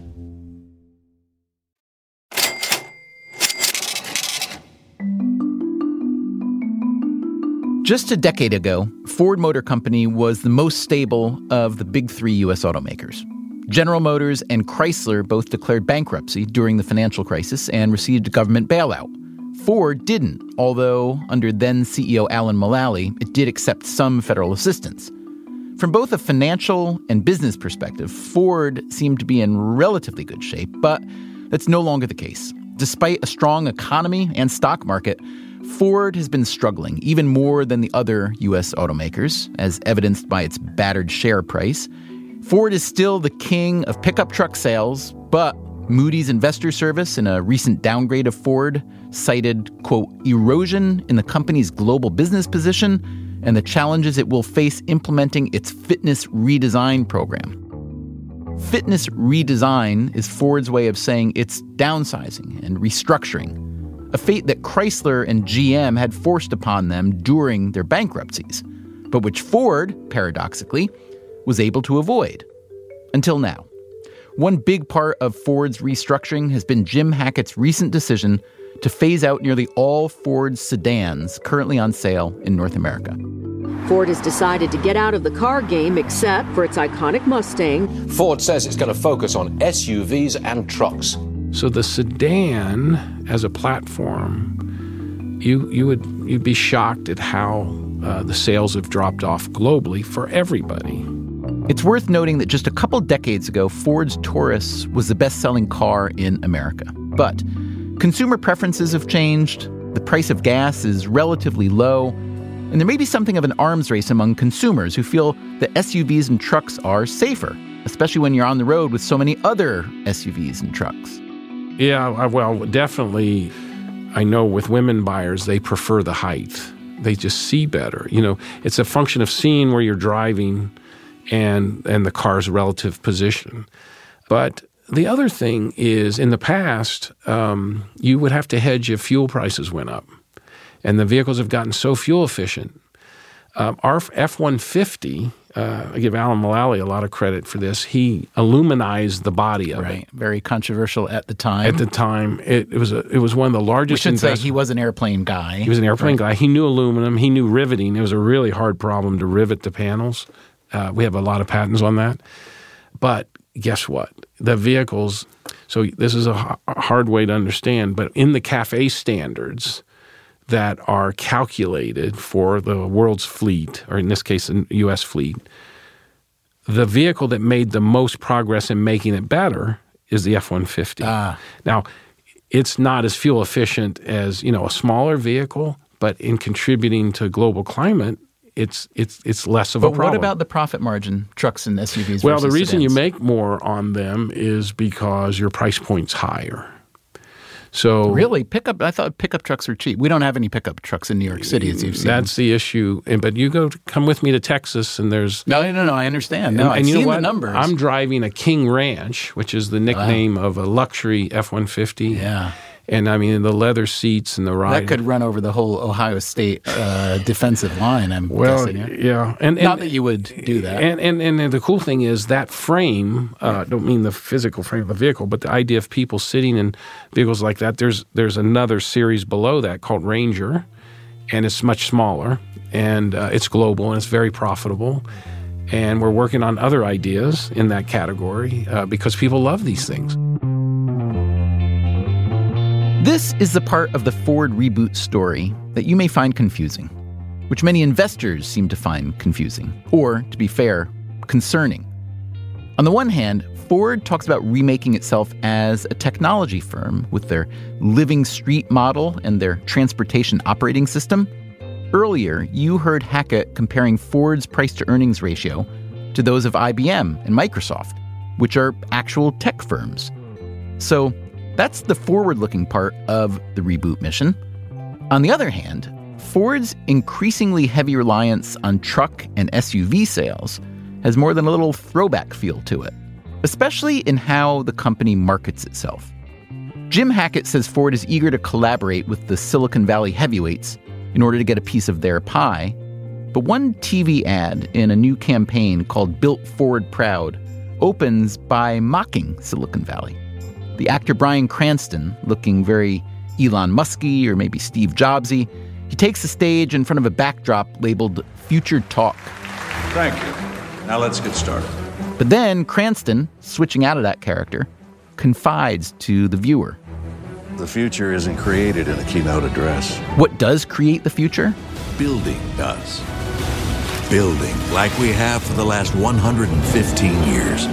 Just a decade ago, Ford Motor Company was the most stable of the big three U.S. automakers. General Motors and Chrysler both declared bankruptcy during the financial crisis and received government bailout. Ford didn't, although under then CEO Alan Mulally, it did accept some federal assistance. From both a financial and business perspective, Ford seemed to be in relatively good shape, but that's no longer the case. Despite a strong economy and stock market, Ford has been struggling even more than the other U.S. automakers, as evidenced by its battered share price. Ford is still the king of pickup truck sales, but Moody's Investor Service, in a recent downgrade of Ford, cited, quote, erosion in the company's global business position and the challenges it will face implementing its fitness redesign program. Fitness redesign is Ford's way of saying it's downsizing and restructuring, a fate that Chrysler and GM had forced upon them during their bankruptcies, but which Ford, paradoxically, was able to avoid. Until now. One big part of Ford's restructuring has been Jim Hackett's recent decision to phase out nearly all Ford sedans currently on sale in North America. Ford has decided to get out of the car game except for its iconic Mustang. Ford says it's going to focus on SUVs and trucks. So the sedan as a platform, you you would you'd be shocked at how uh, the sales have dropped off globally for everybody. It's worth noting that just a couple decades ago, Ford's Taurus was the best-selling car in America. But consumer preferences have changed. The price of gas is relatively low, and there may be something of an arms race among consumers who feel that SUVs and trucks are safer, especially when you're on the road with so many other SUVs and trucks. Yeah, well, definitely. I know with women buyers, they prefer the height. They just see better. You know, it's a function of seeing where you're driving and and the car's relative position. But the other thing is, in the past, um, you would have to hedge if fuel prices went up, and the vehicles have gotten so fuel efficient. Um, our F one fifty. Uh, I give Alan Mulally a lot of credit for this. He illuminized the body of right. it. Very controversial at the time. At the time, it, it was a, it was one of the largest. we should say he was an airplane guy. He was an airplane Right. guy. He knew aluminum. He knew riveting. It was a really hard problem to rivet the panels. Uh, we have a lot of patents on that. But guess what? The vehicles. So this is a h- a hard way to understand. But in the CAFE standards that are calculated for the world's fleet, or in this case, the U.S. fleet, the vehicle that made the most progress in making it better is the F one fifty. Ah. Now, it's not as fuel efficient as you know a smaller vehicle, but in contributing to global climate, it's it's it's less of But a problem. But what about the profit margin, trucks and SUVs? well, the reason you make more on them is because your price point's higher. So really pickup. I thought pickup trucks were cheap. We don't have any pickup trucks in New York City, as you've seen. that's the issue. And but you go to, come with me to Texas, and there's no, no, no. I understand. No, and, I've and you seen know what? the numbers. I'm driving a King Ranch, which is the nickname of a luxury F-150. Yeah. And I mean the leather seats and the ride. that could run over the whole Ohio State uh, defensive line. I'm Well, guessing. yeah? yeah, and, and not that you would do that. And, and and the cool thing is that frame. Uh, don't mean the physical frame of the vehicle, but the idea of people sitting in vehicles like that. There's there's another series below that called Ranger, and it's much smaller and uh, it's global and it's very profitable. And we're working on other ideas in that category uh, because people love these things. This is the part of the Ford reboot story that you may find confusing, which many investors seem to find confusing, or, to be fair, concerning. On the one hand, Ford talks about remaking itself as a technology firm with their living street model and their transportation operating system. Earlier, you heard Hackett comparing Ford's price to earnings ratio to those of IBM and Microsoft, which are actual tech firms. So, that's the forward looking part of the reboot mission. On the other hand, Ford's increasingly heavy reliance on truck and SUV sales has more than a little throwback feel to it, especially in how the company markets itself. Jim Hackett says Ford is eager to collaborate with the Silicon Valley heavyweights in order to get a piece of their pie. But one TV ad in a new campaign called Built Ford Proud opens by mocking Silicon Valley. The actor Bryan Cranston, looking very Elon Musky or maybe Steve Jobsy, he takes the stage in front of a backdrop labeled Future Talk. Thank you. Now let's get started. But then Cranston, switching out of that character, confides to the viewer. The future isn't created in a keynote address. What does create the future? Building does. Building like we have for the last 115 years.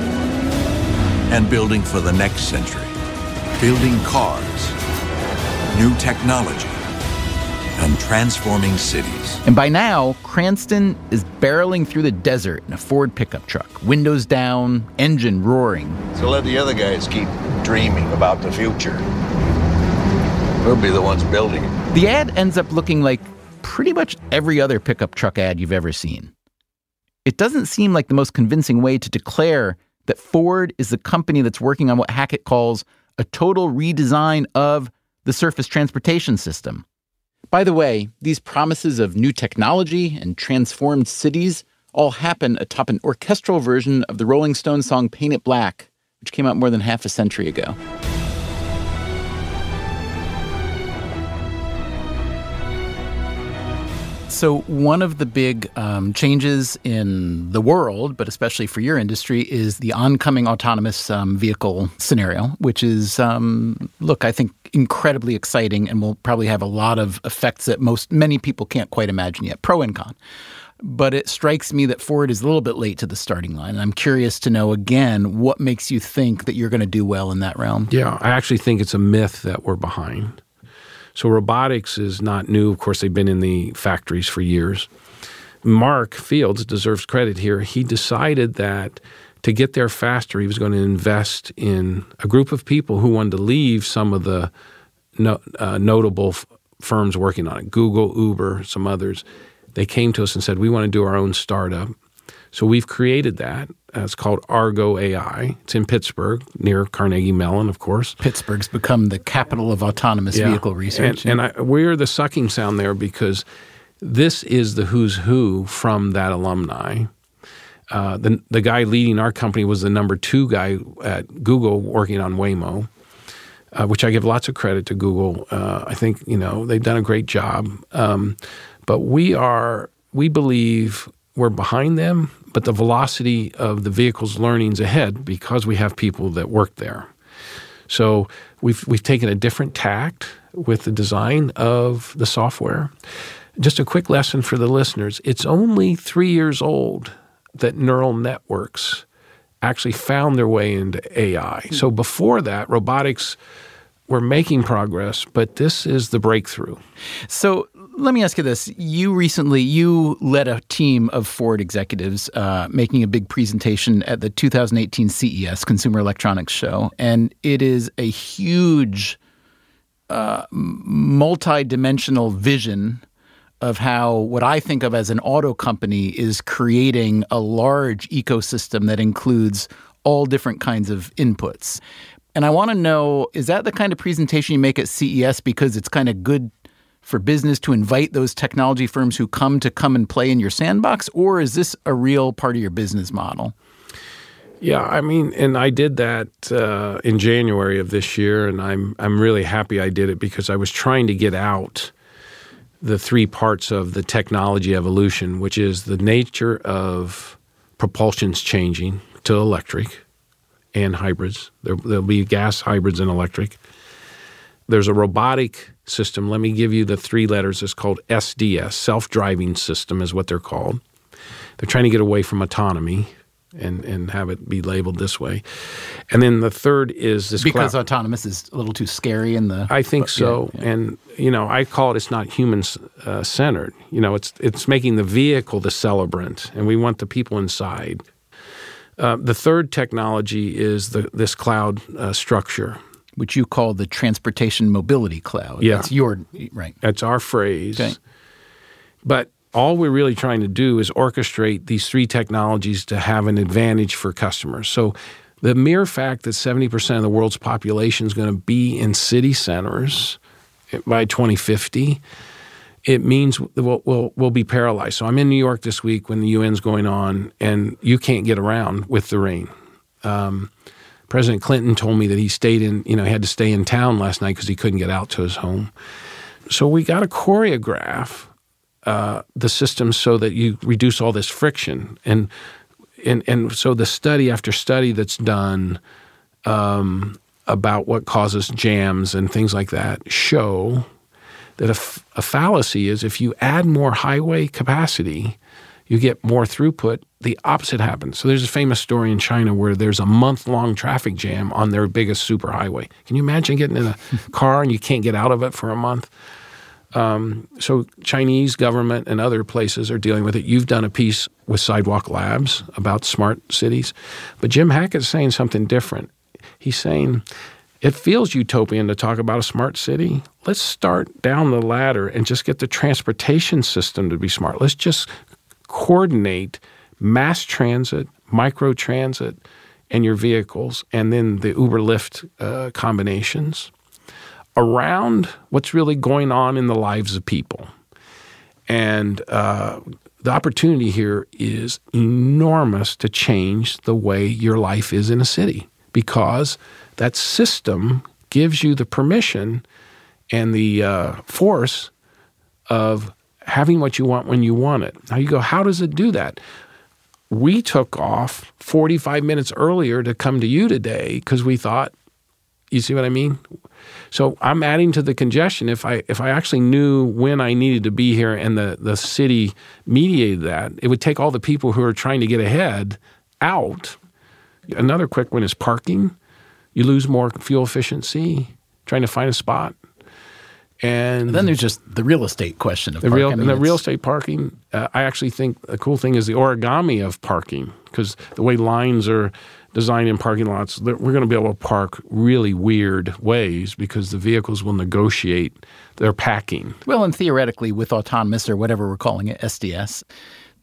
And building for the next century. Building cars, new technology, and transforming cities. And by now, Cranston is barreling through the desert in a Ford pickup truck, windows down, engine roaring. So let the other guys keep dreaming about the future. We'll be the ones building it. The ad ends up looking like pretty much every other pickup truck ad you've ever seen. It doesn't seem like the most convincing way to declare that Ford is the company that's working on what Hackett calls a total redesign of the surface transportation system. By the way, these promises of new technology and transformed cities all happen atop an orchestral version of the Rolling Stones song Paint It Black, which came out more than half a century ago. So, one of the big um, changes in the world, but especially for your industry, is the oncoming autonomous um, vehicle scenario, which is, um, look, I think incredibly exciting and will probably have a lot of effects that most many people can't quite imagine yet, pro and con. But it strikes me that Ford is a little bit late to the starting line. And I'm curious to know again what makes you think that you're going to do well in that realm. Yeah, I actually think it's a myth that we're behind. So robotics is not new. Of course, they've been in the factories for years. Mark Fields deserves credit here. He decided that to get there faster, he was going to invest in a group of people who wanted to leave some of the no, uh, notable f- firms working on it Google, Uber, some others. They came to us and said, We want to do our own startup. So we've created that. Uh, it's called Argo AI. It's in Pittsburgh, near Carnegie Mellon, of course. Pittsburgh's become the capital of autonomous Yeah. vehicle research. And, and I, we're the sucking sound there because this is the who's who from that alumni. Uh, the, the guy leading our company was the number two guy at Google working on Waymo, uh, which I give lots of credit to Google. Uh, I think you know they've done a great job, um, but we are we believe we're behind them, but the velocity of the vehicle's learning's ahead because we have people that work there. So we've we've taken a different tact with the design of the software. Just a quick lesson for the listeners: it's only three years old that neural networks actually found their way into AI. So hmm. before that, robotics were making progress, but this is the breakthrough. So let me ask you this: You recently you led a team of Ford executives uh, making a big presentation at the 2018 CES Consumer Electronics Show, and it is a huge, uh, multi-dimensional vision of how what I think of as an auto company is creating a large ecosystem that includes all different kinds of inputs. And I want to know is that the kind of presentation you make at CES because it's kind of good for business to invite those technology firms who come to come and play in your sandbox or is this a real part of your business model? Yeah, I mean, and I did that uh, in January of this year, and I'm I'm really happy I did it because I was trying to get out the three parts of the technology evolution, which is the nature of propulsion's changing to electric and hybrids. There, there'll be gas hybrids and electric. There's a robotic system. Let me give you the three letters. It's called SDS, self-driving system, is what they're called. They're trying to get away from autonomy and and have it be labeled this way. And then the third is this Because cloud- autonomous is a little too scary in the I think but- so, yeah, yeah. and you know, I call it it's not human uh, centered. You know, it's it's making the vehicle the celebrant, and we want the people inside. Uh, the third technology is the this cloud uh, structure, which you call the transportation mobility cloud. Yeah. That's your right. That's our phrase. Okay. But all we're really trying to do is orchestrate these three technologies to have an advantage for customers. So the mere fact that 70% of the world's population is going to be in city centers by 2050, it means we'll, we'll, we'll be paralyzed. So I'm in New York this week when the UN's going on, and you can't get around with the rain. Um, President Clinton told me that he stayed in, you know, had to stay in town last night because he couldn't get out to his home. So we got to choreograph uh, the system so that you reduce all this friction. And and and so the study after study that's done um, about what causes jams and things like that show that a, a fallacy is if you add more highway capacity, you get more throughput. The opposite happens. So there's a famous story in China where there's a month long traffic jam on their biggest superhighway. Can you imagine getting in a car and you can't get out of it for a month? Um, so Chinese government and other places are dealing with it. You've done a piece with Sidewalk Labs about smart cities, but Jim Hackett's saying something different. He's saying it feels utopian to talk about a smart city. Let's start down the ladder and just get the transportation system to be smart. Let's just coordinate mass transit, micro transit, and your vehicles, and then the Uber Lyft uh, combinations around what's really going on in the lives of people. And uh, the opportunity here is enormous to change the way your life is in a city because that system gives you the permission and the uh, force of having what you want when you want it. Now you go, how does it do that? We took off 45 minutes earlier to come to you today because we thought, you see what I mean? So I'm adding to the congestion. If I if I actually knew when I needed to be here and the, the city mediated that, it would take all the people who are trying to get ahead out. Another quick one is parking. You lose more fuel efficiency trying to find a spot. And, and then there's just the real estate question of the park. real I mean, the real estate parking. Uh, I actually think the cool thing is the origami of parking because the way lines are designed in parking lots, we're going to be able to park really weird ways because the vehicles will negotiate their packing. Well, and theoretically, with autonomous or whatever we're calling it, SDS,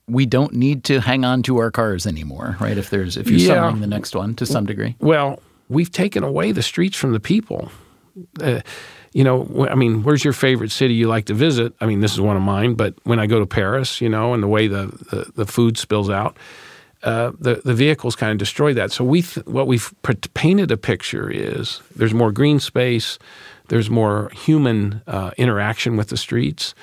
we don't need to hang on to our cars anymore, right? If there's if you're Yeah. summoning the next one to some degree. Well, we've taken away the streets from the people. Uh, you know, I mean, where's your favorite city you like to visit? I mean, this is one of mine, but when I go to Paris, you know, and the way the, the, the food spills out, uh, the, the vehicles kind of destroy that. So we th- what we've painted a picture is there's more green space, there's more human uh, interaction with the streets.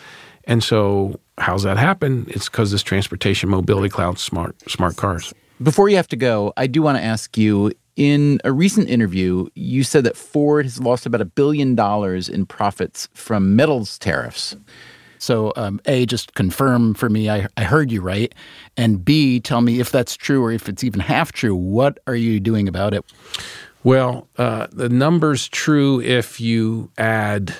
And so how's that happen? It's because this transportation mobility cloud smart smart cars. Before you have to go, I do want to ask you in a recent interview, you said that Ford has lost about a billion dollars in profits from metals tariffs. So, um, A, just confirm for me I, I heard you right. And B, tell me if that's true or if it's even half true. What are you doing about it? Well, uh, the number's true if you add,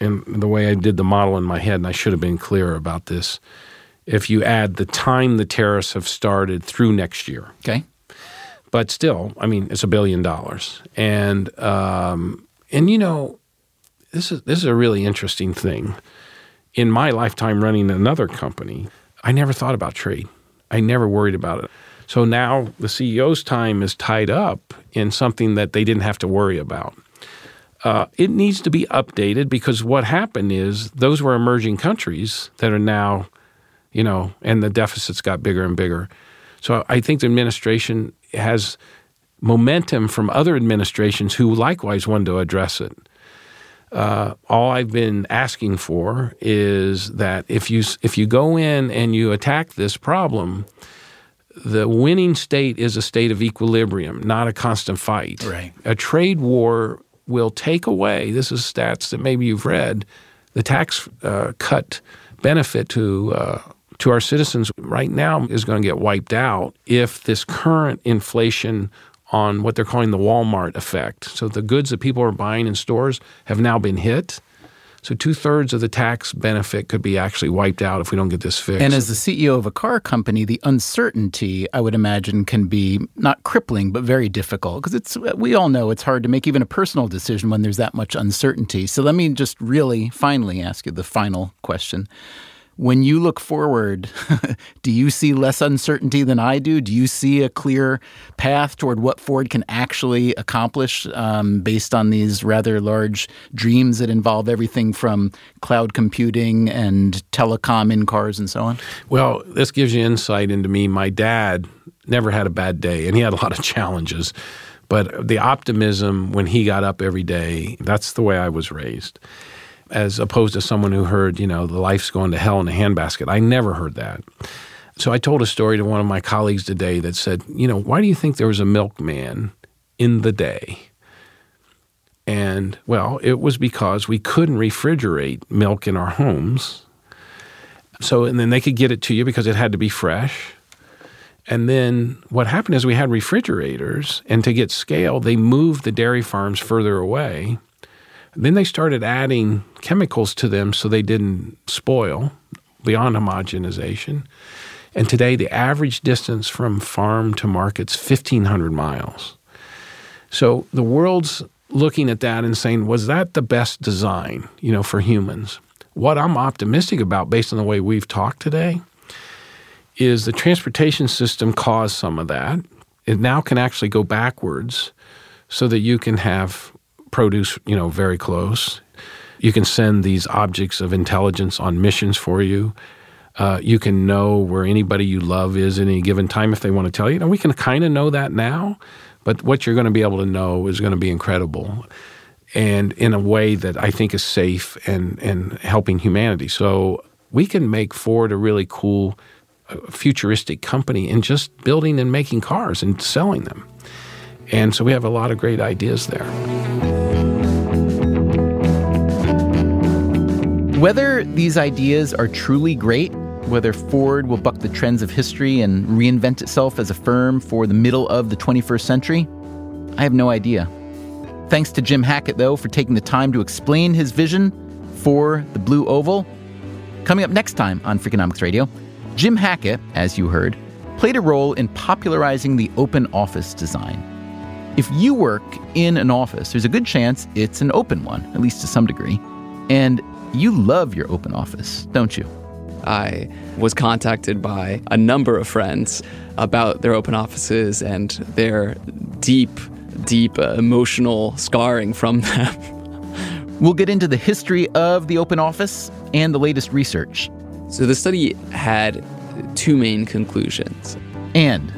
in the way I did the model in my head, and I should have been clearer about this, if you add the time the tariffs have started through next year. Okay. But still, I mean, it's a billion dollars, and um, and you know, this is this is a really interesting thing. In my lifetime running another company, I never thought about trade. I never worried about it. So now the CEO's time is tied up in something that they didn't have to worry about. Uh, it needs to be updated because what happened is those were emerging countries that are now, you know, and the deficits got bigger and bigger. So I think the administration has momentum from other administrations who likewise want to address it. Uh, all I've been asking for is that if you if you go in and you attack this problem, the winning state is a state of equilibrium, not a constant fight. Right. A trade war will take away. This is stats that maybe you've read. The tax uh, cut benefit to uh, to our citizens right now is going to get wiped out if this current inflation on what they're calling the Walmart effect. So the goods that people are buying in stores have now been hit. So two thirds of the tax benefit could be actually wiped out if we don't get this fixed. And as the CEO of a car company, the uncertainty, I would imagine, can be not crippling, but very difficult because it's, we all know it's hard to make even a personal decision when there's that much uncertainty. So let me just really finally ask you the final question. When you look forward, do you see less uncertainty than I do? Do you see a clear path toward what Ford can actually accomplish um, based on these rather large dreams that involve everything from cloud computing and telecom in cars and so on? Well, this gives you insight into me. My dad never had a bad day, and he had a lot of challenges. But the optimism when he got up every day, that's the way I was raised. As opposed to someone who heard, you know, the life's going to hell in a handbasket. I never heard that. So I told a story to one of my colleagues today that said, you know, why do you think there was a milkman in the day? And well, it was because we couldn't refrigerate milk in our homes. So, and then they could get it to you because it had to be fresh. And then what happened is we had refrigerators, and to get scale, they moved the dairy farms further away. Then they started adding chemicals to them so they didn't spoil beyond homogenization. And today, the average distance from farm to market's 1,500 miles. So the world's looking at that and saying, was that the best design, you know, for humans? What I'm optimistic about, based on the way we've talked today, is the transportation system caused some of that. It now can actually go backwards so that you can have produce, you know, very close. You can send these objects of intelligence on missions for you. Uh, you can know where anybody you love is at any given time if they want to tell you. And we can kind of know that now, but what you're going to be able to know is going to be incredible and in a way that I think is safe and, and helping humanity. So we can make Ford a really cool, uh, futuristic company in just building and making cars and selling them. And so we have a lot of great ideas there. Whether these ideas are truly great, whether Ford will buck the trends of history and reinvent itself as a firm for the middle of the 21st century, I have no idea. Thanks to Jim Hackett, though, for taking the time to explain his vision for the Blue Oval. Coming up next time on Freakonomics Radio, Jim Hackett, as you heard, played a role in popularizing the open office design. If you work in an office, there's a good chance it's an open one, at least to some degree. And you love your open office, don't you? I was contacted by a number of friends about their open offices and their deep deep uh, emotional scarring from them. we'll get into the history of the open office and the latest research. So the study had two main conclusions. And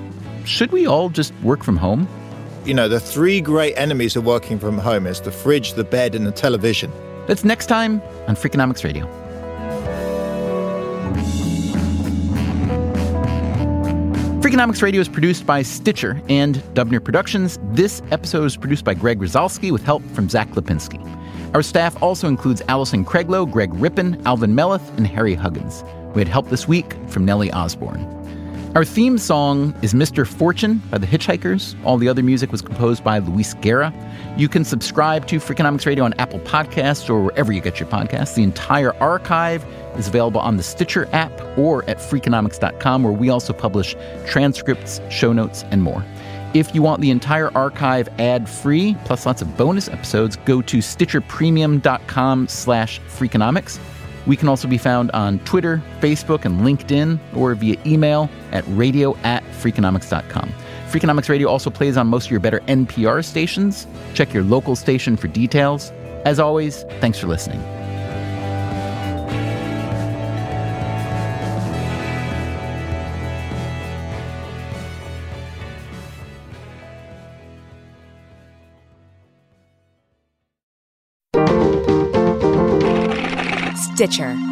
should we all just work from home? You know, the three great enemies of working from home is the fridge, the bed, and the television. That's next time on Freakonomics Radio. Freakonomics Radio is produced by Stitcher and Dubner Productions. This episode is produced by Greg Rosalsky with help from Zack Lapinski. Our staff also includes Alison Craiglow, Greg Rippin, Alvin Meleth, and Harry Huggins. We had help this week from Nellie Osborne. Our theme song is Mr. Fortune by the Hitchhikers. All the other music was composed by Luis Guerra. You can subscribe to Freakonomics Radio on Apple Podcasts or wherever you get your podcasts. The entire archive is available on the Stitcher app or at Freakonomics.com, where we also publish transcripts, show notes, and more. If you want the entire archive ad-free, plus lots of bonus episodes, go to StitcherPremium.com slash Freakonomics. We can also be found on Twitter, Facebook, and LinkedIn, or via email at radio at Freakonomics.com. Freakonomics Radio also plays on most of your better NPR stations. Check your local station for details. As always, thanks for listening. Stitcher.